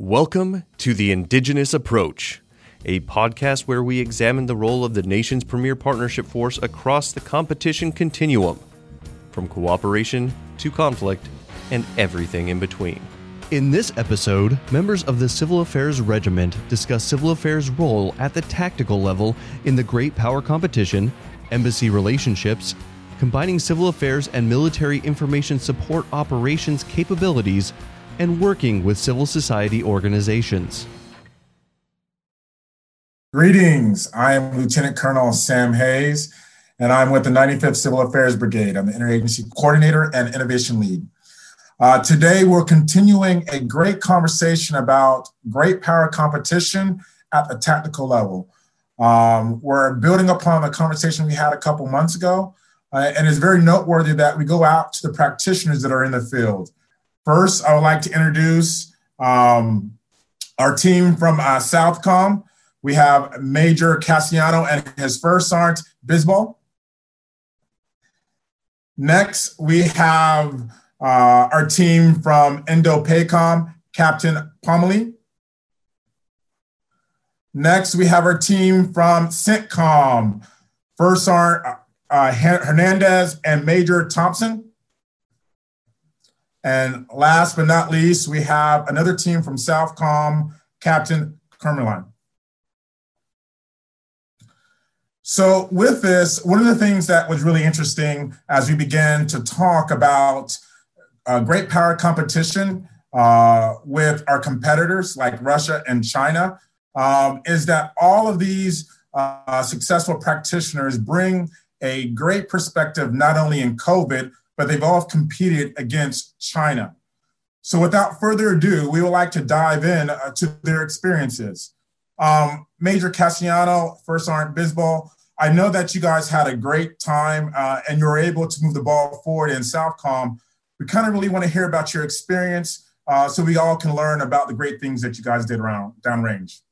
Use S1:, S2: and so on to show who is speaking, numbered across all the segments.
S1: Welcome to the Indigenous Approach, a podcast where we examine the role of the nation's premier partnership force across the competition continuum, from cooperation to conflict and everything in between. In this episode, members of the Civil Affairs Regiment discuss civil affairs' role at the tactical level in the Great Power Competition, embassy relationships, combining civil affairs and military information support operations capabilities and working with civil society organizations.
S2: Greetings. I am Lieutenant Colonel Sam Hayes, and I'm with the 95th Civil Affairs Brigade. I'm the Interagency Coordinator and Innovation Lead. Uh, today, we're continuing a great conversation about great power competition at the tactical level. Um, we're building upon the conversation we had a couple months ago, uh, and it's very noteworthy that we go out to the practitioners that are in the field. First, I would like to introduce um, our team from uh, Southcom. We have Major Cassiano and his first sergeant, Bisbal. Next, we have uh, our team from Indo-PACOM, Captain Pomely. Next, we have our team from CENTCOM, First Sergeant uh, Hernandez and Major Thompson. And last but not least, we have another team from Southcom, Captain Kermerline. So, with this, one of the things that was really interesting as we began to talk about uh, great power competition uh, with our competitors like Russia and China um, is that all of these uh, successful practitioners bring a great perspective, not only in COVID, but they've all competed against China. So without further ado, we would like to dive in uh, to their experiences. Um, Major Cassiano, First Sergeant Bisbal, I know that you guys had a great time uh, and you were able to move the ball forward in Southcom. We kind of really want to hear about your experience uh, so we all can learn about the great things that you guys did around downrange.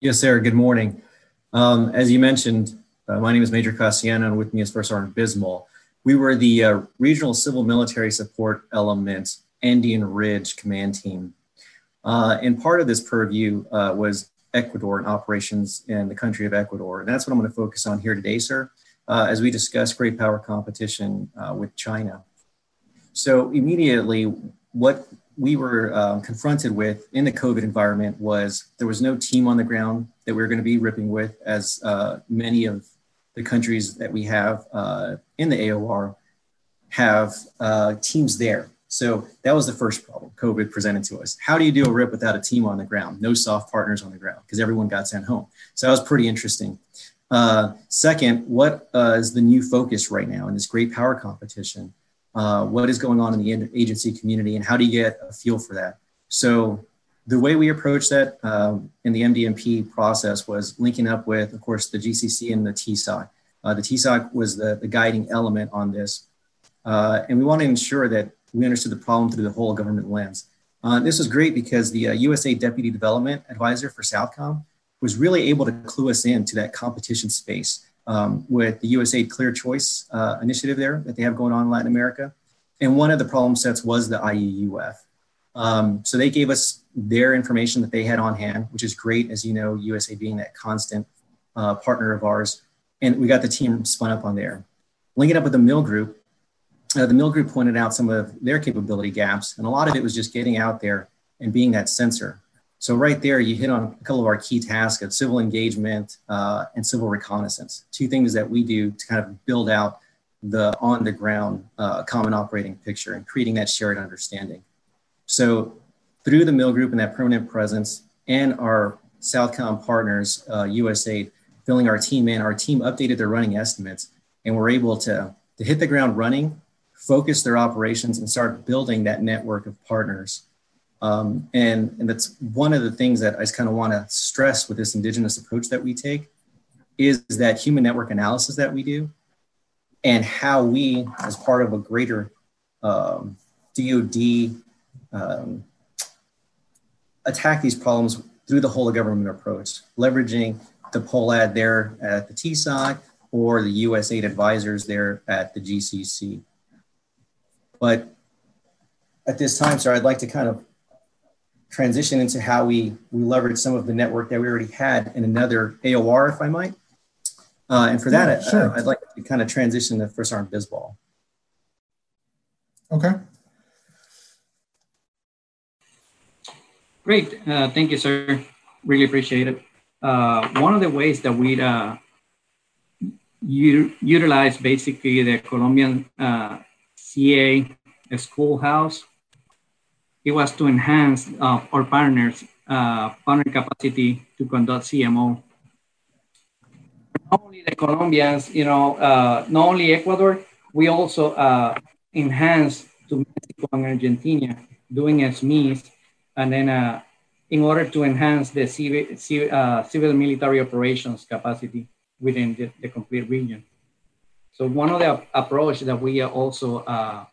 S3: Yes, sir. Good morning. Um, as you mentioned, uh, my name is Major Cassiano, and with me is First Sergeant Bisbal we were the uh, regional civil military support element Andean Ridge command team. Uh, and part of this purview uh, was Ecuador and operations in the country of Ecuador. And that's what I'm going to focus on here today, sir, uh, as we discuss great power competition uh, with China. So, immediately, what we were um, confronted with in the COVID environment was there was no team on the ground that we were going to be ripping with, as uh, many of the countries that we have uh, in the AOR have uh, teams there. So that was the first problem COVID presented to us. How do you do a rip without a team on the ground? No SOF partners on the ground because everyone got sent home. So that was pretty interesting. Uh, second, what uh, is the new focus right now in this great power competition? Uh, what is going on in the agency community and how do you get a feel for that? So the way we approached that um, in the MDMP process was linking up with, of course, the GCC and the TSOC. Uh, the TSOC was the, the guiding element on this. Uh, and we want to ensure that we understood the problem through the whole government lens. Uh, this was great because the USAID Deputy Development Advisor for Southcom was really able to clue us into that competition space um, with the USAID Clear Choice uh, initiative there that they have going on in Latin America. And one of the problem sets was the IUUF. Um, so they gave us their information that they had on hand, which is great, as you know, USAID being that constant uh, partner of ours. And we got the team spun up on there. Linking up with the MIL Group, uh, the MIL Group pointed out some of their capability gaps, and a lot of it was just getting out there and being that sensor. So right there, you hit on a couple of our key tasks of civil engagement uh, and civil reconnaissance, two things that we do to kind of build out the on the ground uh, common operating picture and creating that shared understanding. So through the MIL group and that permanent presence and our Southcom partners, uh, USAID, filling our team in, our team updated their running estimates and we're able to, to hit the ground running, focus their operations and start building that network of partners. Um, and, and that's one of the things that I just kind of want to stress with this indigenous approach that we take is that human network analysis that we do and how we, as part of a greater um, DoD um, attack these problems through the whole of government approach, leveraging the POLAD there at the TSOC or the USAID advisors there at the GCC. But at this time, sir, I'd like to kind of transition into how we we leverage some of the network that we already had in another AOR, if I might. Uh, and for that, yeah, sure. I, would like to kind of transition to First Sergeant Bisbal.
S2: Okay.
S4: Great. Uh, thank you, sir. Really appreciate it. Uh, one of the ways that we uh, utilize basically the Colombian uh, CA schoolhouse, it was to enhance uh, our partners' uh, partner capacity to conduct CMO. Not only the Colombians, you know, not only Ecuador, we also enhance to Mexico and Argentina doing SMEs and then uh, in order to enhance the civil, uh, civil military operations capacity within the, the, complete region. So one of the approach that we also uh,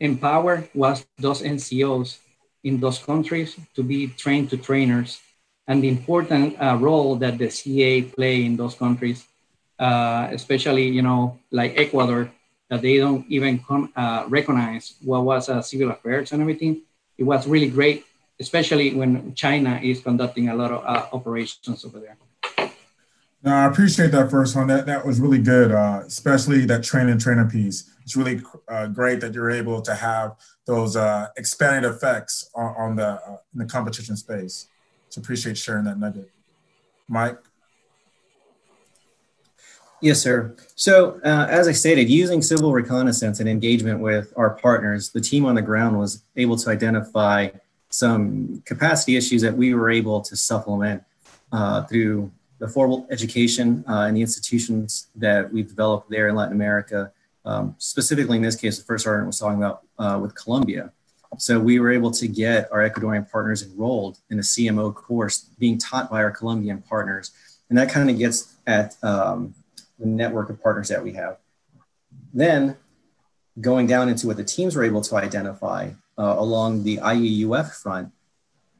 S4: empower was those NCOs in those countries to be trained to trainers and the important uh, role that the CA play in those countries, uh, especially, you know, like Ecuador, that they don't even uh, recognize what was civil affairs and everything. It was really great especially when China is conducting a lot of uh, operations over there.
S2: No, I appreciate that first one. That that was really good, uh, especially that training trainer piece. It's really uh, great that you're able to have those uh, expanded effects on, on the uh, in the competition space. So appreciate sharing that nugget, Mike.
S3: Yes, sir. So, uh, as I stated, using civil reconnaissance and engagement with our partners, the team on the ground was able to identify some capacity issues that we were able to supplement uh, through the formal education uh, and the institutions that we've developed there in Latin America. Um, specifically, in this case, the first sergeant was talking about uh, with Colombia. So we were able to get our Ecuadorian partners enrolled in a CMO course being taught by our Colombian partners. And that kind of gets at um, the network of partners that we have. Then going down into what the teams were able to identify uh, along the IUUF front,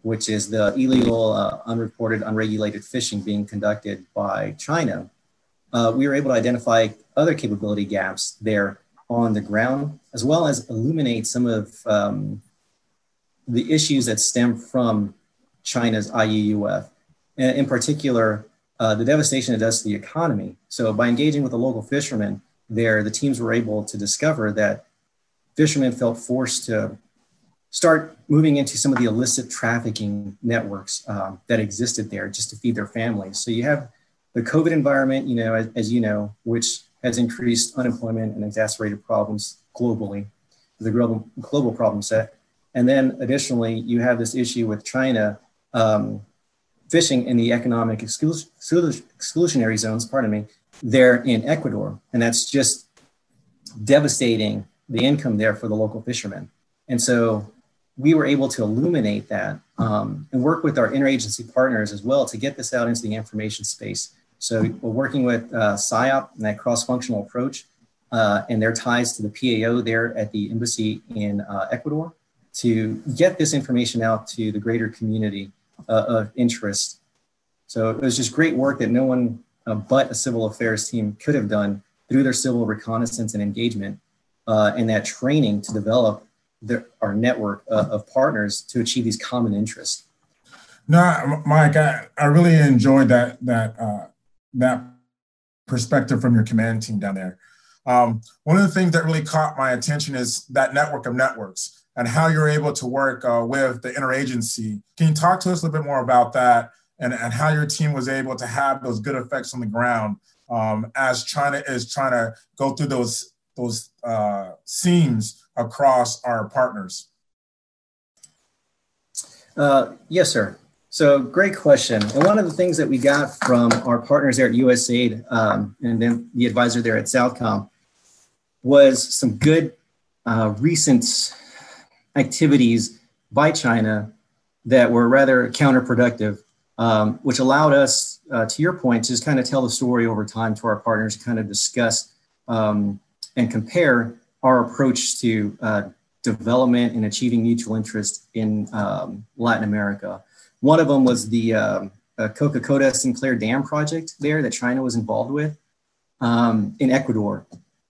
S3: which is the illegal, uh, unreported, unregulated fishing being conducted by China, uh, we were able to identify other capability gaps there on the ground, as well as illuminate some of um, the issues that stem from China's IUUF. In particular, uh, the devastation it does to the economy. So, by engaging with the local fishermen there, the teams were able to discover that fishermen felt forced to start moving into some of the illicit trafficking networks um, that existed there just to feed their families. So you have the COVID environment, you know, as, as, you know, which has increased unemployment and exacerbated problems globally, the global, global problem set. And then additionally, you have this issue with China um, fishing in the economic exclus- exclusionary zones, pardon me, there in Ecuador. And that's just devastating the income there for the local fishermen. And so we were able to illuminate that um, and work with our interagency partners as well to get this out into the information space. So we're working with uh, PSYOP and that cross-functional approach uh, and their ties to the PAO there at the embassy in uh, Ecuador to get this information out to the greater community uh, of interest. So it was just great work that no one uh, but a civil affairs team could have done through their civil reconnaissance and engagement uh, and that training to develop their, our network uh, of partners to achieve these common interests.
S2: No, Mike, I, I really enjoyed that that uh, that perspective from your command team down there. Um, one of the things that really caught my attention is that network of networks and how you're able to work uh, with the interagency. Can you talk to us a little bit more about that and, and how your team was able to have those good effects on the ground um, as China is trying to go through those those uh, seams across our partners?
S3: Uh, yes, sir. So great question. And one of the things that we got from our partners there at USAID um, and then the advisor there at Southcom was some good uh, recent activities by China that were rather counterproductive, um, which allowed us, uh, to your point, to just kind of tell the story over time to our partners, kind of discuss um, and compare our approach to uh, development and achieving mutual interest in um, Latin America. One of them was the um, uh, Coca Codo Sinclair Dam project there that China was involved with um, in Ecuador.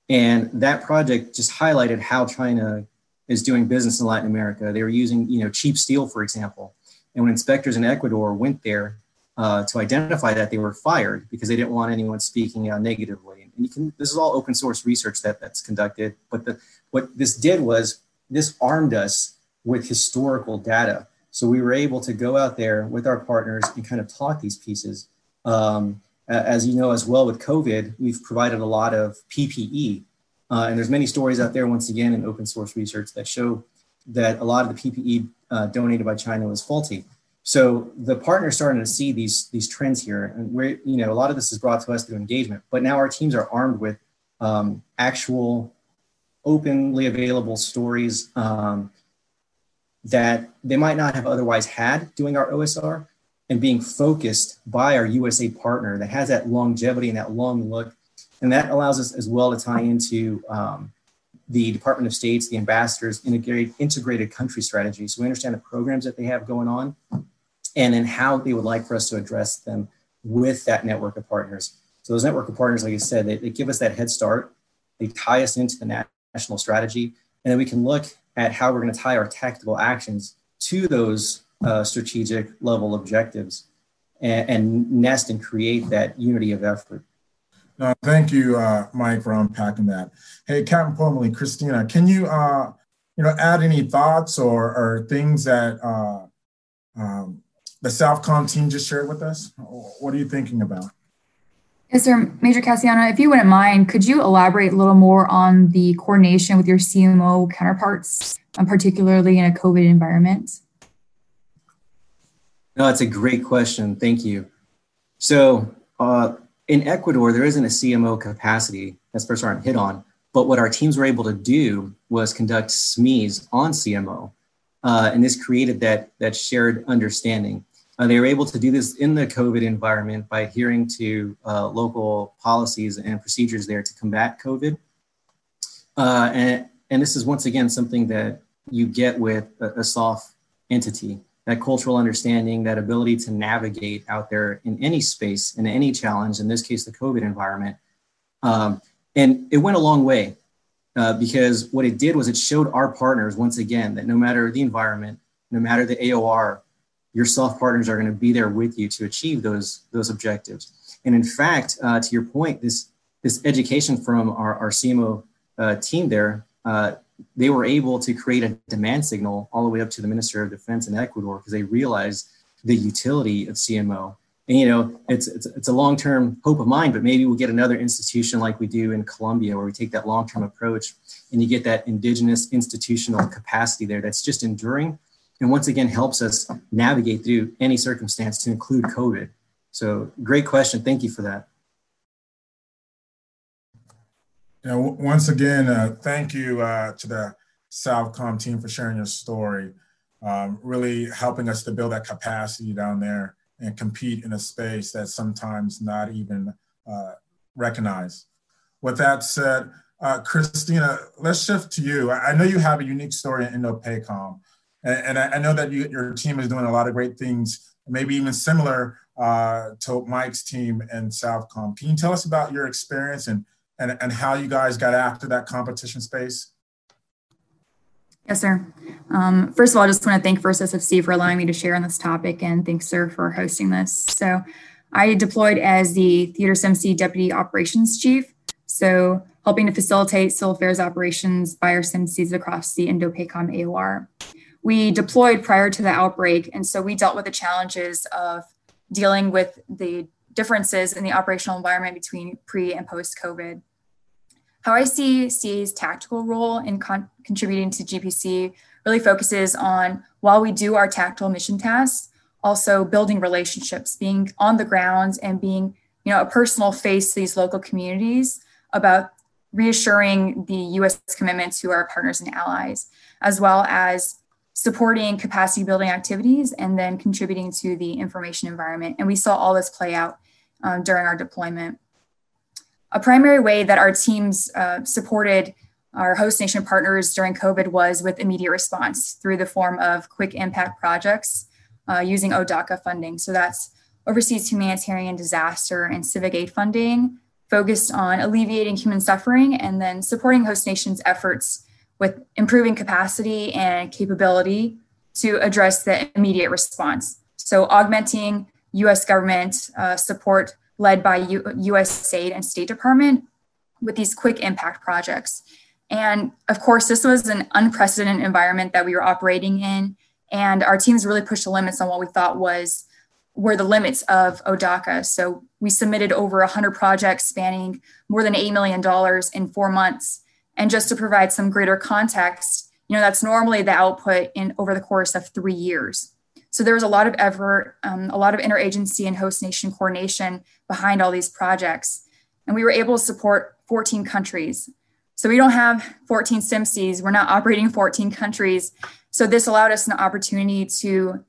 S3: And that project just highlighted how China is doing business in Latin America. They were using, you know, cheap steel, for example. And when inspectors in Ecuador went there uh, to identify that, they were fired because they didn't want anyone speaking uh, negatively. And you can, this is all open source research that, that's conducted. But the, what this did was this armed us with historical data. So we were able to go out there with our partners and kind of talk these pieces. Um, as you know as well with COVID, we've provided a lot of PPE. Uh, and there's many stories out there, once again, in open source research that show that a lot of the PPE uh, donated by China was faulty. So the partners starting to see these, these trends here. And we're, you know, a lot of this is brought to us through engagement, but now our teams are armed with um, actual openly available stories um, that they might not have otherwise had doing our OSR and being focused by our USAID partner that has that longevity and that long look. And that allows us as well to tie into um, the Department of State's, the ambassadors, integrated, integrated country strategy. So we understand the programs that they have going on and then how they would like for us to address them with that network of partners. So those network of partners, like I said, they, they give us that head start. They tie us into the national strategy. And then we can look at how we're going to tie our tactical actions to those uh, strategic level objectives and, and, nest and create that unity of effort.
S2: Uh, thank you, uh, Mike, for unpacking that. Hey, Captain Pomley, Christina, can you, uh, you know, add any thoughts or, or things that uh, um, the Southcom team just shared with us? What are you thinking about?
S5: Yes, sir. Major Cassiano, if you wouldn't mind, could you elaborate a little more on the coordination with your CMO counterparts, um, particularly in a COVID environment?
S3: No, that's a great question. Thank you. So uh, in Ecuador, there isn't a CMO capacity, that's First Sergeant hit on, but what our teams were able to do was conduct SMEs on CMO. Uh, and this created that, that shared understanding. Uh, they were able to do this in the COVID environment by adhering to uh, local policies and procedures there to combat COVID. Uh, and, and this is once again something that you get with a, a SOF entity that cultural understanding, that ability to navigate out there in any space, in any challenge, in this case, the COVID environment. Um, and it went a long way uh, because what it did was it showed our partners, once again, that no matter the environment, no matter the AOR, your SOF partners are going to be there with you to achieve those, those objectives. And in fact, uh, to your point, this, this education from our, our CMO uh, team there uh, they were able to create a demand signal all the way up to the Minister of Defense in Ecuador because they realized the utility of CMO. And you know, it's it's, it's a long-term hope of mine, but maybe we'll get another institution like we do in Colombia, where we take that long-term approach, and you get that indigenous institutional capacity there that's just enduring, and once again helps us navigate through any circumstance, to include COVID. So, great question. Thank you for that.
S2: You know, once again, uh, thank you uh, to the Southcom team for sharing your story, um, really helping us to build that capacity down there and compete in a space that's sometimes not even uh, recognized. With that said, uh, Christina, let's shift to you. I know you have a unique story in Indo-PACOM, and, and I know that you, your team is doing a lot of great things, maybe even similar uh, to Mike's team in Southcom. Can you tell us about your experience and and, and how you guys got after that competition space?
S5: Yes, sir. Um, first of all, I just want to thank First SFC for allowing me to share on this topic, and thanks, sir, for hosting this. So, I deployed as the Theater CMSE Deputy Operations Chief, so helping to facilitate civil affairs operations by our CMSEs across the Indo-PACOM AOR. We deployed prior to the outbreak, and so we dealt with the challenges of dealing with the differences in the operational environment between pre and post COVID. How I see CA's tactical role in con- contributing to GPC really focuses on while we do our tactical mission tasks, also building relationships, being on the ground and being, you know, a personal face to these local communities about reassuring the US commitment to our partners and allies, as well as supporting capacity building activities and then contributing to the information environment. And we saw all this play out um, during our deployment. A primary way that our teams uh, supported our host nation partners during COVID was with immediate response through the form of quick impact projects uh, using OHDACA funding. So that's overseas humanitarian disaster and civic aid funding focused on alleviating human suffering and then supporting host nations efforts with improving capacity and capability to address the immediate response. So, augmenting US government uh, support led by U- USAID and State Department with these quick impact projects. And of course, this was an unprecedented environment that we were operating in. And our teams really pushed the limits on what we thought was were the limits of OHDACA. So we submitted over 100 projects spanning more than $8 million in four months. And just to provide some greater context, you know, that's normally the output in over the course of three years. So there was a lot of effort, um, a lot of interagency and host nation coordination behind all these projects. And we were able to support 14 countries. So we don't have 14 CMSEs, we're not operating 14 countries. So this allowed us an opportunity to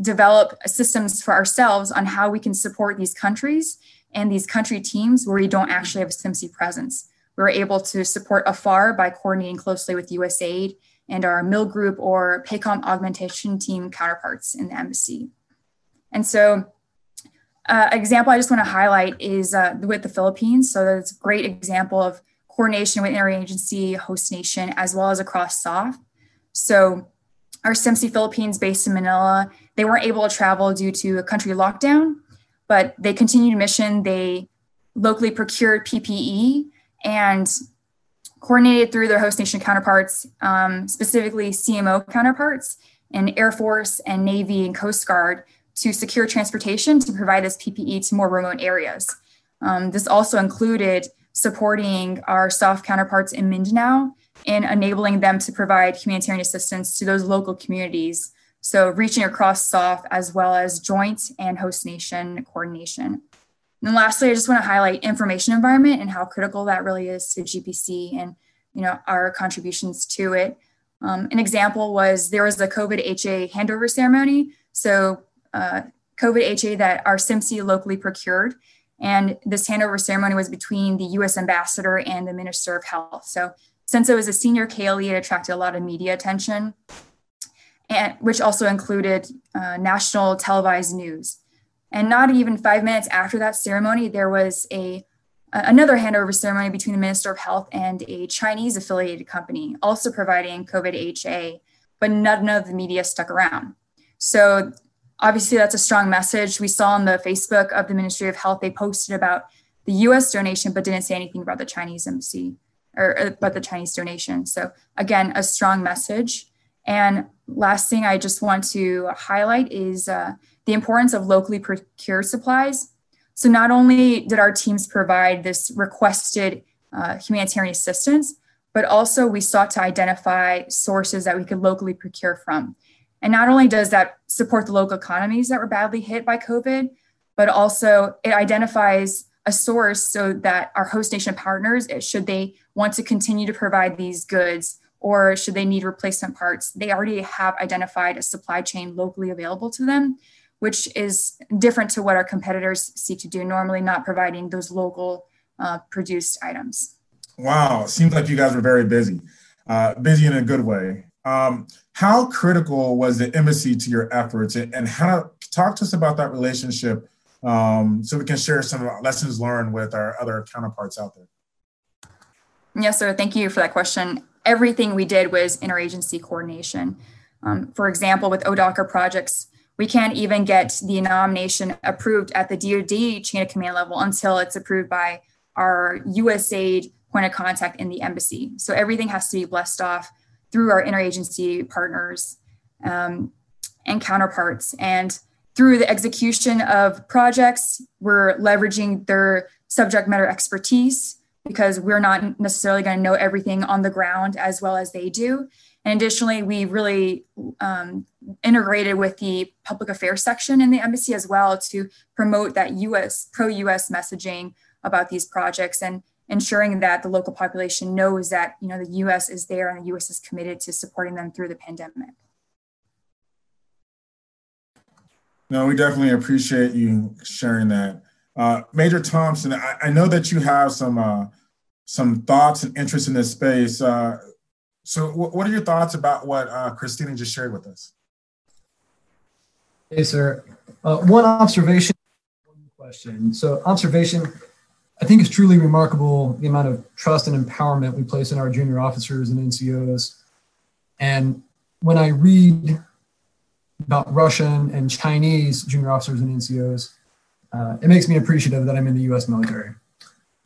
S5: develop systems for ourselves on how we can support these countries and these country teams where we don't actually have a CMSE presence. We were able to support afar by coordinating closely with USAID and our MIL group or PACOM augmentation team counterparts in the embassy. And so, uh, example I just want to highlight is uh, with the Philippines. So that's a great example of coordination with interagency, host nation, as well as across SOF. So our CMSE Philippines based in Manila, they weren't able to travel due to a country lockdown, but they continued mission. They locally procured PPE and coordinated through their host nation counterparts, um, specifically CMO counterparts and Air Force and Navy and Coast Guard to secure transportation to provide this PPE to more remote areas. Um, this also included supporting our SOF counterparts in Mindanao and enabling them to provide humanitarian assistance to those local communities. So, reaching across SOF as well as joint and host nation coordination. And lastly, I just want to highlight information environment and how critical that really is to GPC and you know our contributions to it. Um, an example was there was the COVID HA handover ceremony. So uh, COVID HA that our CMSE locally procured. And this handover ceremony was between the US ambassador and the Minister of Health. So since it was a senior KLE, it attracted a lot of media attention, and which also included uh, national televised news. And not even five minutes after that ceremony, there was a another handover ceremony between the Minister of Health and a Chinese affiliated company, also providing COVID HA, but none of the media stuck around. So obviously, that's a strong message. We saw on the Facebook of the Ministry of Health, they posted about the US donation, but didn't say anything about the Chinese embassy or about the Chinese donation. So, again, a strong message. And last thing I just want to highlight is uh, the importance of locally procured supplies. So not only did our teams provide this requested uh, humanitarian assistance, but also we sought to identify sources that we could locally procure from. And not only does that support the local economies that were badly hit by COVID, but also it identifies a source so that our host nation partners, should they want to continue to provide these goods or should they need replacement parts, they already have identified a supply chain locally available to them which is different to what our competitors seek to do, normally not providing those local uh, produced items.
S2: Wow, seems like you guys were very busy, uh, busy in a good way. Um, how critical was the embassy to your efforts, and how talk to us about that relationship um, so we can share some lessons learned with our other counterparts out there?
S5: Yes, sir. Thank you for that question. Everything we did was interagency coordination. Um, for example, with OHDACA projects, we can't even get the nomination approved at the DoD chain of command level until it's approved by our USAID point of contact in the embassy. So everything has to be blessed off through our interagency partners um, and counterparts. And through the execution of projects, we're leveraging their subject matter expertise because we're not necessarily going to know everything on the ground as well as they do. And additionally, we really um, integrated with the public affairs section in the embassy as well to promote that US, pro US messaging about these projects and ensuring that the local population knows that you know the US is there and the US is committed to supporting them through the pandemic.
S2: No, we definitely appreciate you sharing that. Uh, Major Thompson, I, I, know that you have some uh, some thoughts and interest in this space. Uh, so, what are your thoughts about what uh, Christina just shared with us?
S6: Hey, sir. Uh, one observation, one question. So, observation, I think it's truly remarkable the amount of trust and empowerment we place in our junior officers and NCOs. And when I read about Russian and Chinese junior officers and NCOs, uh, it makes me appreciative that I'm in the US military.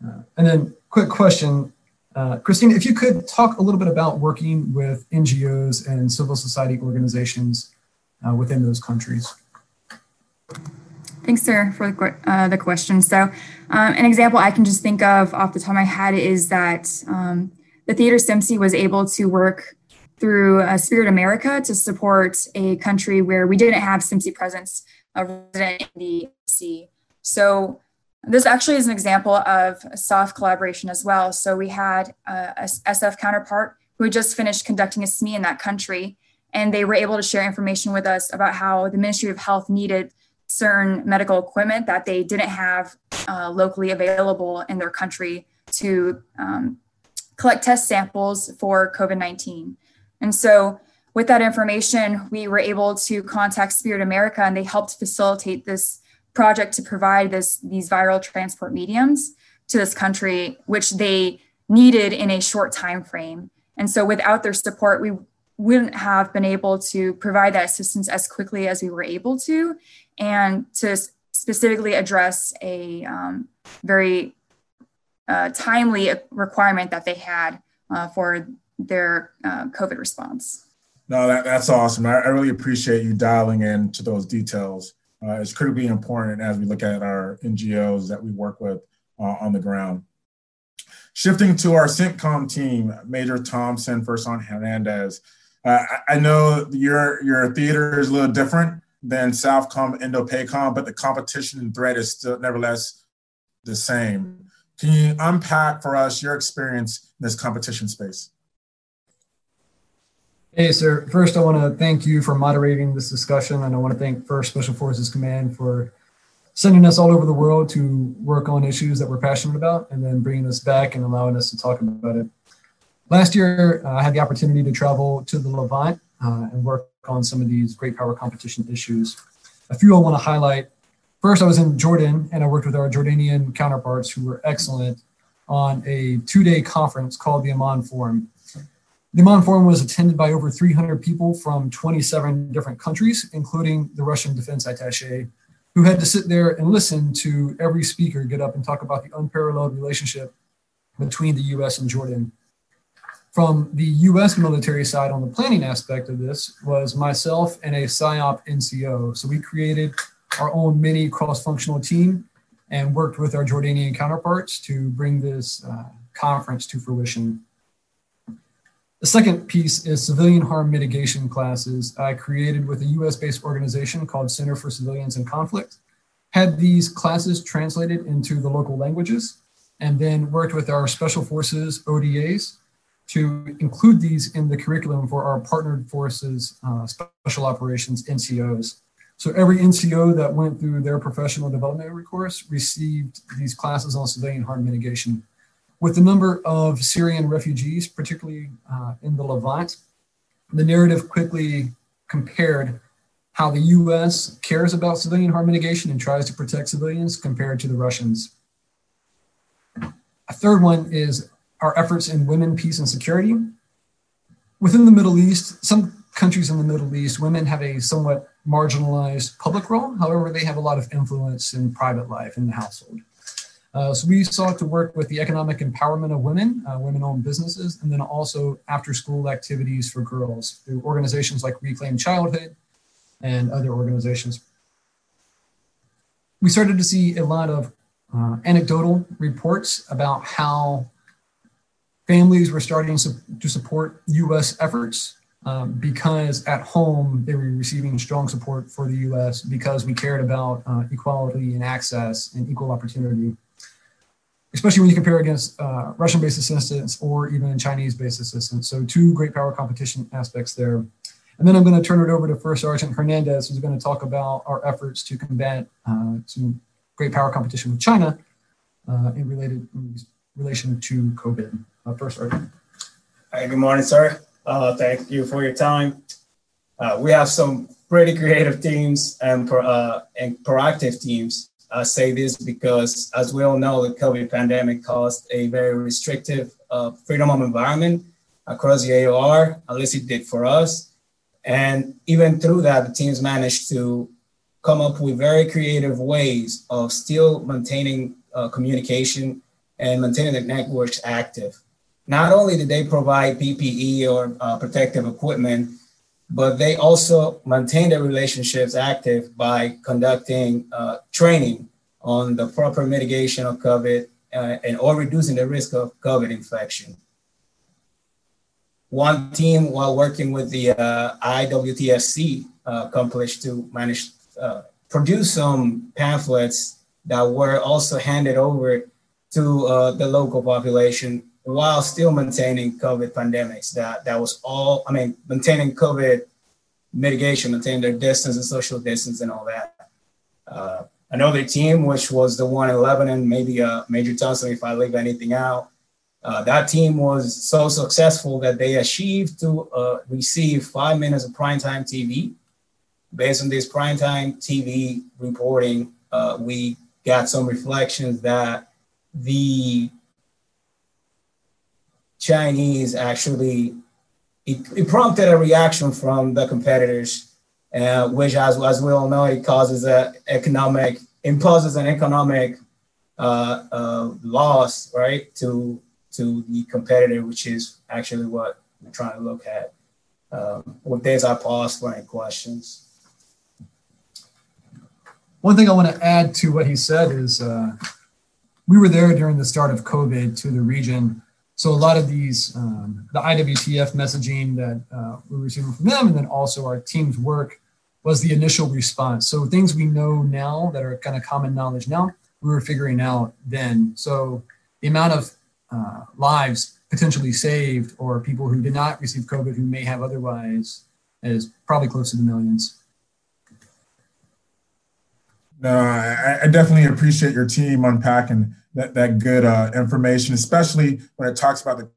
S6: Uh, and then, quick question uh, Christine, if you could talk a little bit about working with NGOs and civil society organizations uh, within those countries.
S5: Thanks, sir, for the, uh, the question. So, um, an example I can just think of off the top of my head is that um, the Theater CMC was able to work through uh, Spirit America to support a country where we didn't have CMC presence uh, resident in the sea. So, this actually is an example of SOF collaboration as well. So, we had uh, a SF counterpart who had just finished conducting a SME in that country, and they were able to share information with us about how the Ministry of Health needed certain medical equipment that they didn't have uh, locally available in their country to um, collect test samples for COVID 19. And so, with that information, we were able to contact Spirit America and they helped facilitate this project to provide this, these viral transport mediums to this country, which they needed in a short time frame. And so, without their support, we wouldn't have been able to provide that assistance as quickly as we were able to and to specifically address a um, very uh, timely requirement that they had uh, for their uh, COVID response.
S2: No, that, that's awesome. I, I, really appreciate you dialing in to those details. Uh, it's critically important as we look at our NGOs that we work with uh, on the ground. Shifting to our CENTCOM team, Major Thompson, Sergeant Hernandez. Uh, I, know your your theater is a little different than Southcom, Indo-PACOM, but the competition and threat is still nevertheless the same. Can you unpack for us your experience in this competition space?
S6: Hey, sir. First, I want to thank you for moderating this discussion, and I want to thank First Special Forces Command for sending us all over the world to work on issues that we're passionate about, and then bringing us back and allowing us to talk about it. Last year, uh, I had the opportunity to travel to the Levant uh, and work on some of these great power competition issues. A few I want to highlight. First, I was in Jordan and I worked with our Jordanian counterparts who were excellent on a two day conference called the Amman Forum. The Amman Forum was attended by over 300 people from 27 different countries, including the Russian defense attache, who had to sit there and listen to every speaker get up and talk about the unparalleled relationship between the US and Jordan from the US military side on the planning aspect of this was myself and a PSYOP NCO. So we created our own mini cross functional team and worked with our Jordanian counterparts to bring this uh, conference to fruition. The second piece is civilian harm mitigation classes I created with a US based organization called Center for Civilians in Conflict. Had these classes translated into the local languages and then worked with our special forces ODAs to include these in the curriculum for our partnered forces uh, special operations NCOs. So every NCO that went through their professional development course received these classes on civilian harm mitigation. With the number of Syrian refugees, particularly uh, in the Levant, the narrative quickly compared how the US cares about civilian harm mitigation and tries to protect civilians compared to the Russians. A third one is our efforts in women, peace, and security. Within the Middle East, some countries in the Middle East, women have a somewhat marginalized public role. However, they have a lot of influence in private life in the household. Uh, so we sought to work with the economic empowerment of women, uh, women-owned businesses, and then also after-school activities for girls through organizations like Reclaim Childhood and other organizations. We started to see a lot of uh, anecdotal reports about how families were starting to support U.S. efforts um, because at home they were receiving strong support for the U.S. because we cared about uh, equality and access and equal opportunity, especially when you compare against uh, Russian-based assistance or even Chinese-based assistance. So two great power competition aspects there. And then I'm going to turn it over to First Sergeant Hernandez, who's going to talk about our efforts to combat uh, some great power competition with China uh, in related in relation to COVID. Uh, first, Sergeant.
S7: Hi, good morning, sir. Uh, thank you for your time. Uh, we have some pretty creative teams and, pro, uh, and proactive teams. I say this because, as we all know, the COVID pandemic caused a very restrictive uh, freedom of environment across the AOR, at least it did for us. And even through that, the teams managed to come up with very creative ways of still maintaining uh, communication and maintaining the networks active. Not only did they provide PPE or uh, protective equipment, but they also maintain their relationships active by conducting uh, training on the proper mitigation of COVID uh, and or reducing the risk of COVID infection. One team, while working with the uh, IWTSC, uh, accomplished to manage uh, produce some pamphlets that were also handed over to uh, the local population while still maintaining COVID pandemics. That that was all. I mean, maintaining COVID mitigation, maintaining their distance and social distance and all that. Uh, another team, which was the one in Lebanon, maybe uh, Major Thompson, if I leave anything out. Uh, that team was so successful that they achieved to uh, receive five minutes of primetime TV. Based on this primetime TV reporting, uh, we got some reflections that the Chinese actually it, it prompted a reaction from the competitors, uh, which, as, as we all know, it causes an economic imposes an economic uh, uh, loss, right, to to the competitor, which is actually what we're trying to look at. Um, with this, I pause for any questions.
S6: One thing I want to add to what he said is uh, we were there during the start of COVID to the region so a lot of these, um, the IWTF messaging that uh, we're receiving from them, and then also our team's work was the initial response. So things we know now that are kind of common knowledge now, we were figuring out then. So the amount of uh, lives potentially saved or people who did not receive COVID who may have otherwise is probably close to the millions.
S2: No, I, I definitely appreciate your team unpacking that, that good uh, information, especially when it talks about the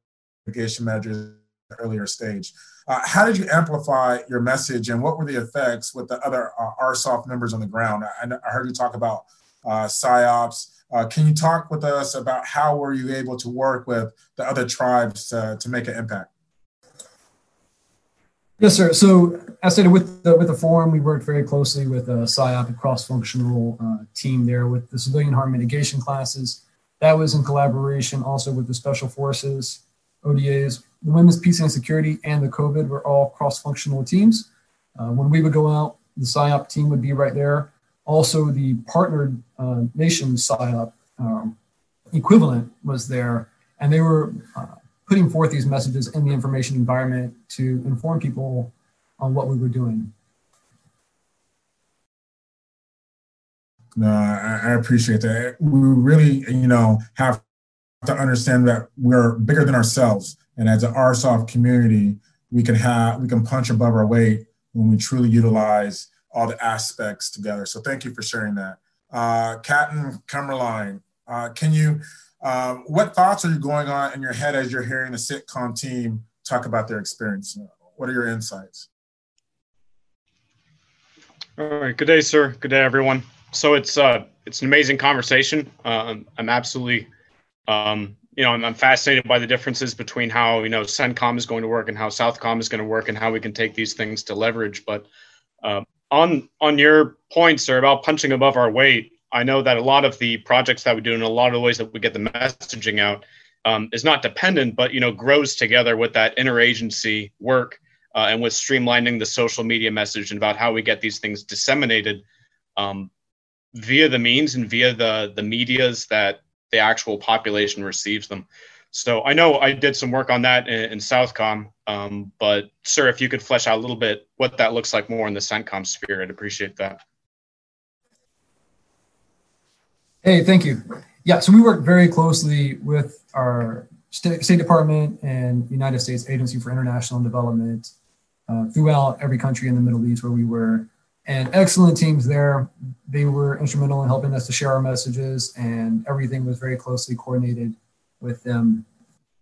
S2: mitigation measures earlier stage. Uh, how did you amplify your message and what were the effects with the other uh, ARSOF members on the ground? I, I heard you talk about uh, PSYOPs. Uh, can you talk with us about how were you able to work with the other tribes to make an impact?
S6: Yes, sir. So as stated with the, with the forum, we worked very closely with a PSYOP, cross-functional uh, team there with the civilian harm mitigation classes. That was in collaboration also with the special forces, ODAs, the women's peace and security, and the COVID were all cross-functional teams. Uh, when we would go out, the PSYOP team would be right there. Also, the partnered uh, nation PSYOP um, equivalent was there, and they were uh, putting forth these messages in the information environment to inform people on what we were doing.
S2: No, I, I appreciate that. We really, you know, have to understand that we're bigger than ourselves. And as an ARSOF community, we can have we can punch above our weight when we truly utilize all the aspects together. So thank you for sharing that. Uh, Captain Cumberline, uh, can you um, what thoughts are you going on in your head as you're hearing the CENTCOM team talk about their experience? What are your insights?
S8: All right. Good day, sir. Good day, everyone. So it's uh, it's an amazing conversation. Uh, I'm absolutely, um, you know, I'm, I'm, fascinated by the differences between how you know CENTCOM is going to work and how SOUTHCOM is going to work and how we can take these things to leverage. But uh, on on your point, sir, about punching above our weight, I know that a lot of the projects that we do and a lot of the ways that we get the messaging out um, is not dependent, but you know grows together with that interagency work uh, and with streamlining the social media message and about how we get these things disseminated um, via the means and via the the media's that the actual population receives them. So I know I did some work on that in, in Southcom, um, but sir, if you could flesh out a little bit what that looks like more in the CENTCOM sphere, I'd appreciate that.
S6: Hey, thank you. Yeah, so we work very closely with our State, Department and United States Agency for International Development uh, throughout every country in the Middle East where we were. And excellent teams there. They were instrumental in helping us to share our messages, and everything was very closely coordinated with them.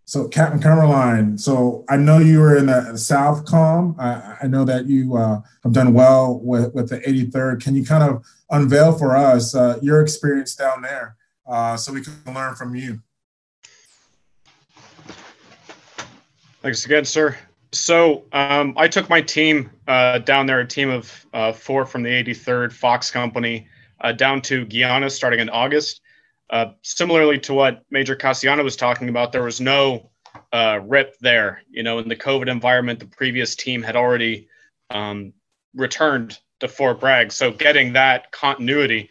S2: So, Captain Cumberline, so I know you were in the Southcom. I, I know that you uh, have done well with, with the 83rd. Can you kind of unveil for us uh, your experience down there uh, so we can learn from you.
S8: Thanks again, sir. So um, I took my team uh, down there, a team of uh, four from the 83rd Fox Company, uh, down to Guyana starting in August. Uh, similarly to what Major Cassiano was talking about, there was no uh, rip there. You know, in the COVID environment, the previous team had already um, returned to Fort Bragg, so getting that continuity,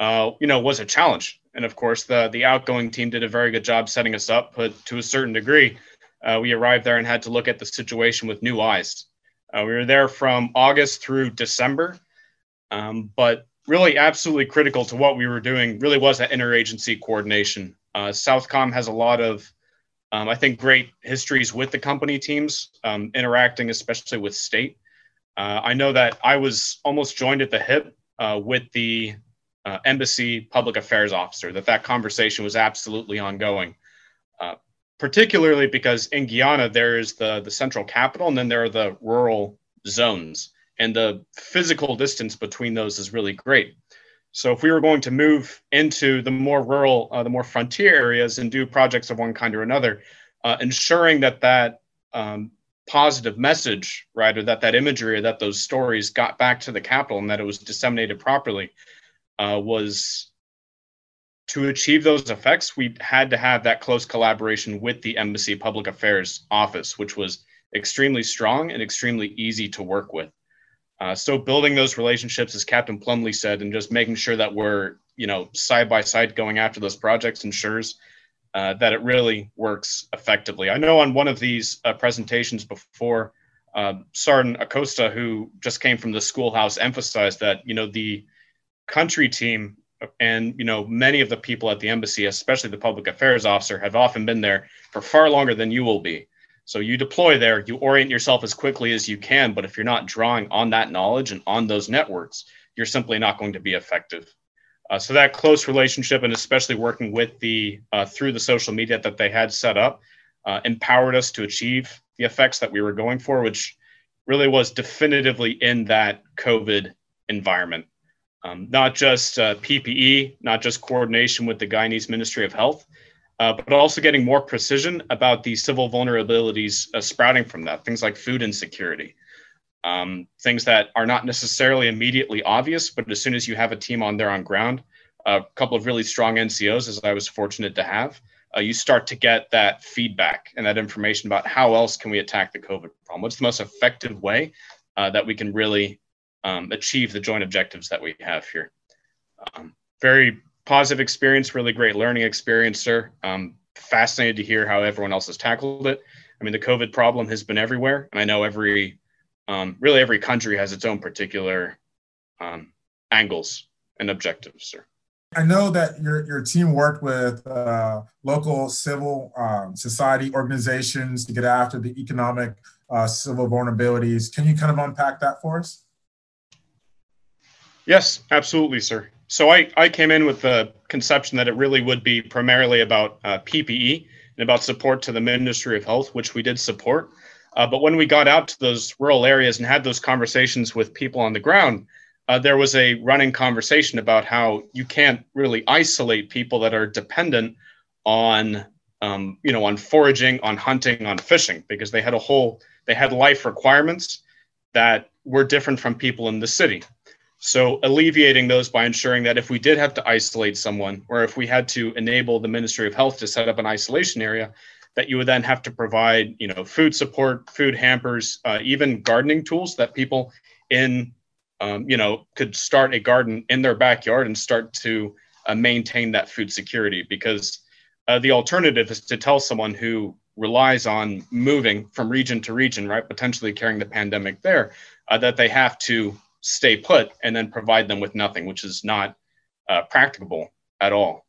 S8: uh, you know, was a challenge. And of course, the the outgoing team did a very good job setting us up, but to a certain degree, uh, we arrived there and had to look at the situation with new eyes. Uh, we were there from August through December, um, but really absolutely critical to what we were doing really was that interagency coordination. Uh, Southcom has a lot of, um, I think, great histories with the company teams, um, interacting especially with state. Uh, I know that I was almost joined at the hip uh, with the uh, embassy public affairs officer, that that conversation was absolutely ongoing particularly because in Guyana there is the the central capital and then there are the rural zones and the physical distance between those is really great. So if we were going to move into the more rural, uh, the more frontier areas and do projects of one kind or another, uh, ensuring that that um, positive message, right, or that that imagery or that those stories got back to the capital and that it was disseminated properly uh, was to achieve those effects, we had to have that close collaboration with the embassy public affairs office, which was extremely strong and extremely easy to work with. Uh, so building those relationships, as Captain Plumley said, and just making sure that we're you know side by side going after those projects ensures uh, that it really works effectively. I know on one of these uh, presentations before, uh, Sergeant Acosta, who just came from the schoolhouse, emphasized that you know the country team and you know many of the people at the embassy especially the public affairs officer have often been there for far longer than you will be. So you deploy there you orient yourself as quickly as you can but if you're not drawing on that knowledge and on those networks you're simply not going to be effective. Uh, so that close relationship and especially working with the uh, through the social media that they had set up uh, empowered us to achieve the effects that we were going for which really was definitively in that covid environment um, not just uh, PPE, not just coordination with the Guyanese Ministry of Health, uh, but also getting more precision about the civil vulnerabilities uh, sprouting from that, things like food insecurity, um, things that are not necessarily immediately obvious, but as soon as you have a team on there on ground, a couple of really strong NCOs, as I was fortunate to have, uh, you start to get that feedback and that information about how else can we attack the COVID problem? What's the most effective way uh, that we can really um, achieve the joint objectives that we have here. Um, very positive experience, really great learning experience, sir. Um, fascinated to hear how everyone else has tackled it. I mean, the COVID problem has been everywhere, and I know every, um, really every country has its own particular um, angles and objectives, sir.
S2: I know that your, your team worked with uh, local civil um, society organizations to get after the economic uh, civil vulnerabilities. Can you kind of unpack that for us?
S8: Yes, absolutely, sir. So I, I came in with the conception that it really would be primarily about uh, PPE and about support to the Ministry of Health, which we did support. Uh, but when we got out to those rural areas and had those conversations with people on the ground, uh, there was a running conversation about how you can't really isolate people that are dependent on, um, you know, on foraging, on hunting, on fishing, because they had a whole, they had life requirements that were different from people in the city. So alleviating those by ensuring that if we did have to isolate someone, or if we had to enable the Ministry of Health to set up an isolation area, that you would then have to provide, you know, food support, food hampers, uh, even gardening tools that people in, um, you know, could start a garden in their backyard and start to uh, maintain that food security. Because uh, the alternative is to tell someone who relies on moving from region to region, right, potentially carrying the pandemic there, uh, that they have to stay put and then provide them with nothing, which is not uh, practicable at all.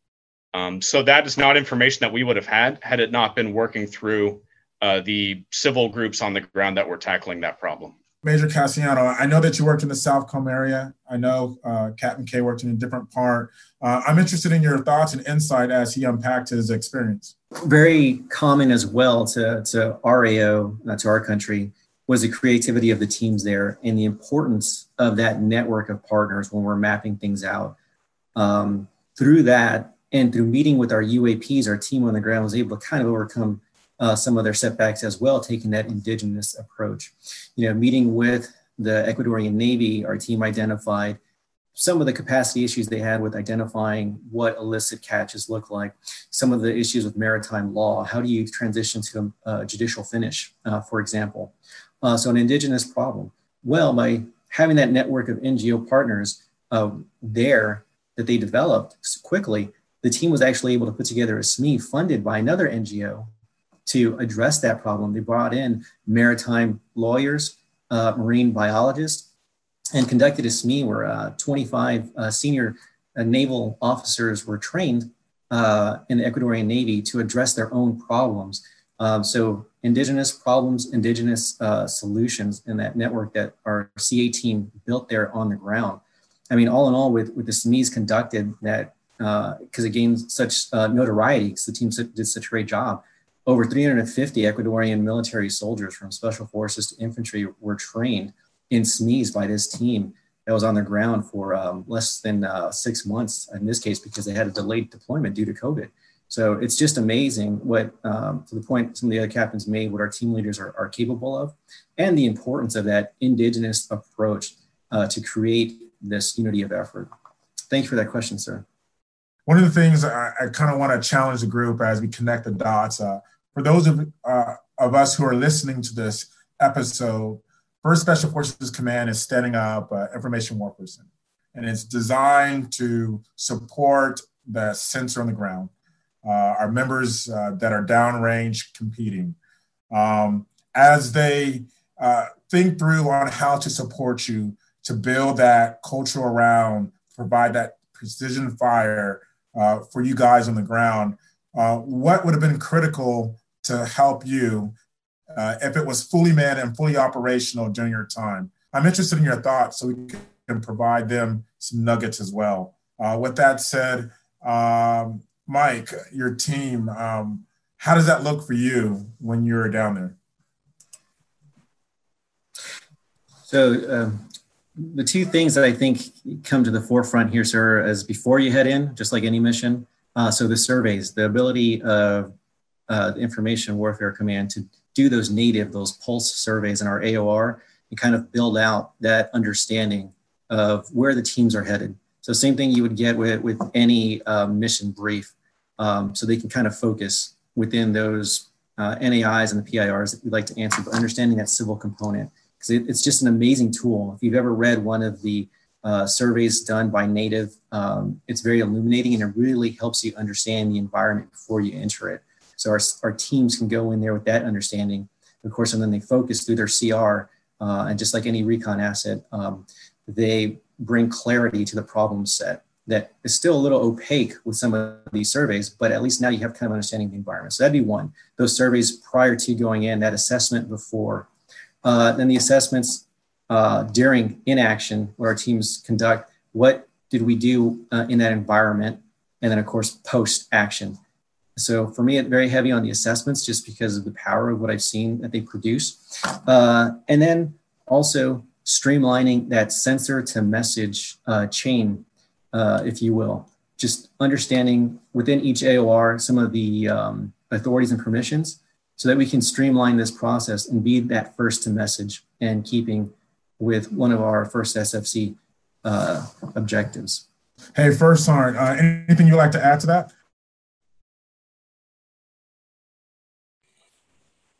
S8: Um, so that is not information that we would have had had it not been working through uh, the civil groups on the ground that were tackling that problem.
S2: Major Cassiano, I know that you worked in the Southcom area. I know uh, Captain K worked in a different part. Uh, I'm interested in your thoughts and insight as he unpacked his experience.
S3: Very common as well to, to our AO, uh, to our country, was the creativity of the teams there and the importance of that network of partners when we're mapping things out. Um, through that and through meeting with our UAPs, our team on the ground was able to kind of overcome uh, some of their setbacks as well, taking that indigenous approach. You know, meeting with the Ecuadorian Navy, our team identified some of the capacity issues they had with identifying what illicit catches look like, some of the issues with maritime law. How do you transition to a, judicial finish, uh, for example? Uh, so, an indigenous problem. Well, by having that network of NGO partners uh, there that they developed quickly, the team was actually able to put together a SME funded by another NGO to address that problem. They brought in maritime lawyers, uh, marine biologists, and conducted a SME where uh, 25 uh, senior uh, naval officers were trained uh, in the Ecuadorian Navy to address their own problems. Um, so indigenous problems, indigenous uh, solutions in that network that our CA team built there on the ground. I mean, all in all, with, with the SMEs conducted that, because it gained such notoriety, because the team did such a great job, over 350 Ecuadorian military soldiers from special forces to infantry were trained in SMEs by this team that was on the ground for um, less than uh, six months in this case because they had a delayed deployment due to COVID. So it's just amazing what, um, to the point some of the other captains made, what our team leaders are, are capable of, and the importance of that indigenous approach uh, to create this unity of effort. Thank you for that question, sir.
S2: One of the things I, I kind of want to challenge the group as we connect the dots, uh, for those of, uh, of us who are listening to this episode, First Special Forces Command is standing up Information Warfare Center, and it's designed to support the sensor on the ground, our members uh, that are downrange competing, um, as they uh, think through on how to support you to build that culture around, provide that precision fire uh, for you guys on the ground. Uh, what would have been critical to help you uh, if it was fully manned and fully operational during your time. I'm interested in your thoughts so we can provide them some nuggets as well. Uh, with that said, um, Mike, your team, um, how does that look for you when you're down there?
S3: So, um, the two things that I think come to the forefront here, sir, is before you head in, just like any mission. Uh, so, the surveys, the ability of uh, the Information Warfare Command to do those native, those pulse surveys in our AOR and kind of build out that understanding of where the teams are headed. So same thing you would get with, with any uh, mission brief. Um, so they can kind of focus within those uh, NAIs and the PIRs that we'd like to answer, but understanding that civil component, because it, it's just an amazing tool. If you've ever read one of the uh, surveys done by Native, um, it's very illuminating and it really helps you understand the environment before you enter it. So our, our teams can go in there with that understanding, of course, and then they focus through their CR. Uh, and just like any recon asset, um, they bring clarity to the problem set that is still a little opaque with some of these surveys, but at least now you have kind of understanding the environment. So that'd be one. Those surveys prior to going in, that assessment before, uh, then the assessments uh, during inaction, where our teams conduct. What did we do uh, in that environment? And then, of course, post action. So for me, it's very heavy on the assessments just because of the power of what I've seen that they produce. Uh, and then also streamlining that sensor to message uh, chain, uh, if you will. Just understanding within each AOR some of the um, authorities and permissions so that we can streamline this process and be that first to message and keeping with one of our first SFC uh, objectives.
S2: Hey, first, Sergeant, uh, anything you'd like to add to that?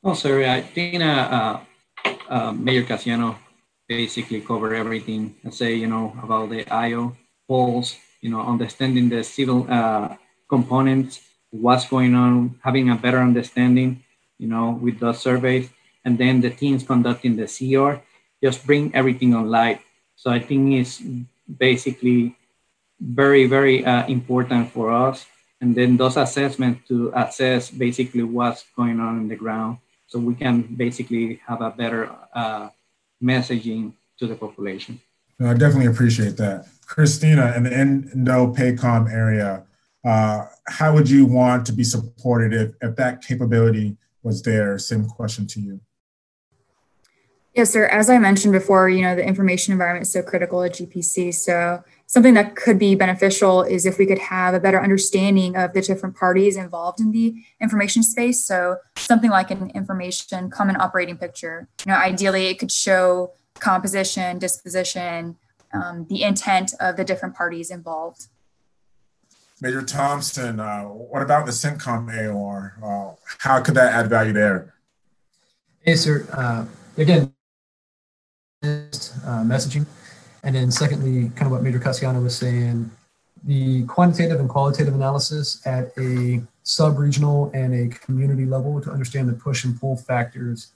S4: Oh, sorry. I think uh, uh, uh, Major Casiano basically covered everything. I say, you know, about the IO you know, understanding the civil uh, components, what's going on, having a better understanding, you know, with those surveys, and then the teams conducting the CR, just bring everything on light. So I think it's basically very, very uh, important for us. And then those assessments to assess basically what's going on in the ground so we can basically have a better uh, messaging to the population.
S2: I definitely appreciate that. Christina, in the Indo-PACOM area, uh, how would you want to be supported if, if that capability was there? Same question to you.
S5: Yes, sir. As I mentioned before, you know, the information environment is so critical at GPC. So something that could be beneficial is if we could have a better understanding of the different parties involved in the information space. So something like an information common operating picture. You know, ideally it could show composition, disposition, um, the intent of the different parties involved.
S2: Major Thompson, uh, what about the CENTCOM AOR? Uh, how could that add value there?
S6: Hey, sir. Uh, again, uh, messaging. And then secondly, kind of what Major Cassiano was saying, the quantitative and qualitative analysis at a sub-regional and a community level to understand the push and pull factors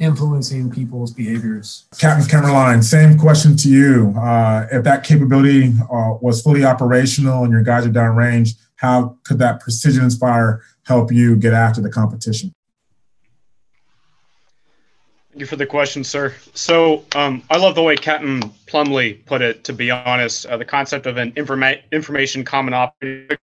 S6: influencing people's behaviors.
S2: Captain Camerline, same question to you. Uh, if that capability uh, was fully operational and your guys are downrange, how could that precision fire help you get after the competition?
S8: Thank you for the question, sir. So um, I love the way Captain Plumley put it. To be honest, uh, the concept of an informa- information common operating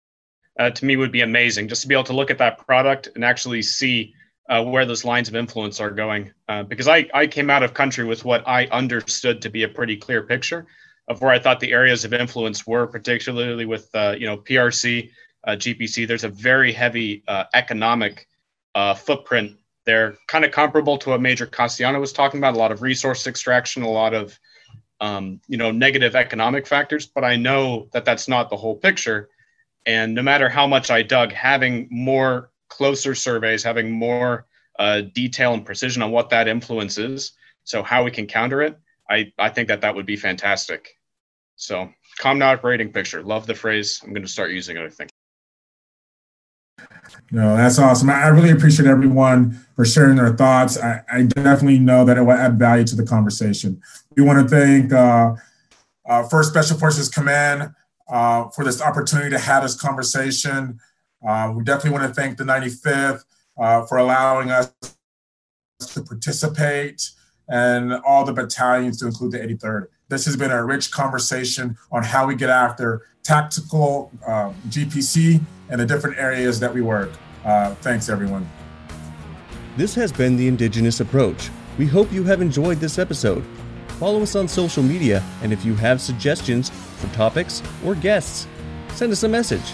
S8: uh, to me would be amazing. Just to be able to look at that product and actually see uh, where those lines of influence are going. Uh, because I, I came out of country with what I understood to be a pretty clear picture of where I thought the areas of influence were, particularly with uh, you know PRC, uh, GPC. There's a very heavy uh, economic uh, footprint there, kind of comparable to what Major Cassiano was talking about. A lot of resource extraction, a lot of um, you know negative economic factors. But I know that that's not the whole picture. And no matter how much I dug, having more closer surveys, having more uh, detail and precision on what that influence is, so how we can counter it, I, I think that that would be fantastic. So, common operating picture. Love the phrase. I'm going to start using it, I think.
S2: No, that's awesome. I really appreciate everyone for sharing their thoughts. I, I definitely know that it will add value to the conversation. We want to thank uh, uh, First Special Forces Command uh, for this opportunity to have this conversation. Uh, we definitely want to thank the 95th uh, for allowing us to participate and all the battalions to include the 83rd. This has been a rich conversation on how we get after tactical um, GPC and the different areas that we work. Uh, thanks, everyone.
S1: This has been the Indigenous Approach. We hope you have enjoyed this episode. Follow us on social media, and if you have suggestions for topics or guests, send us a message.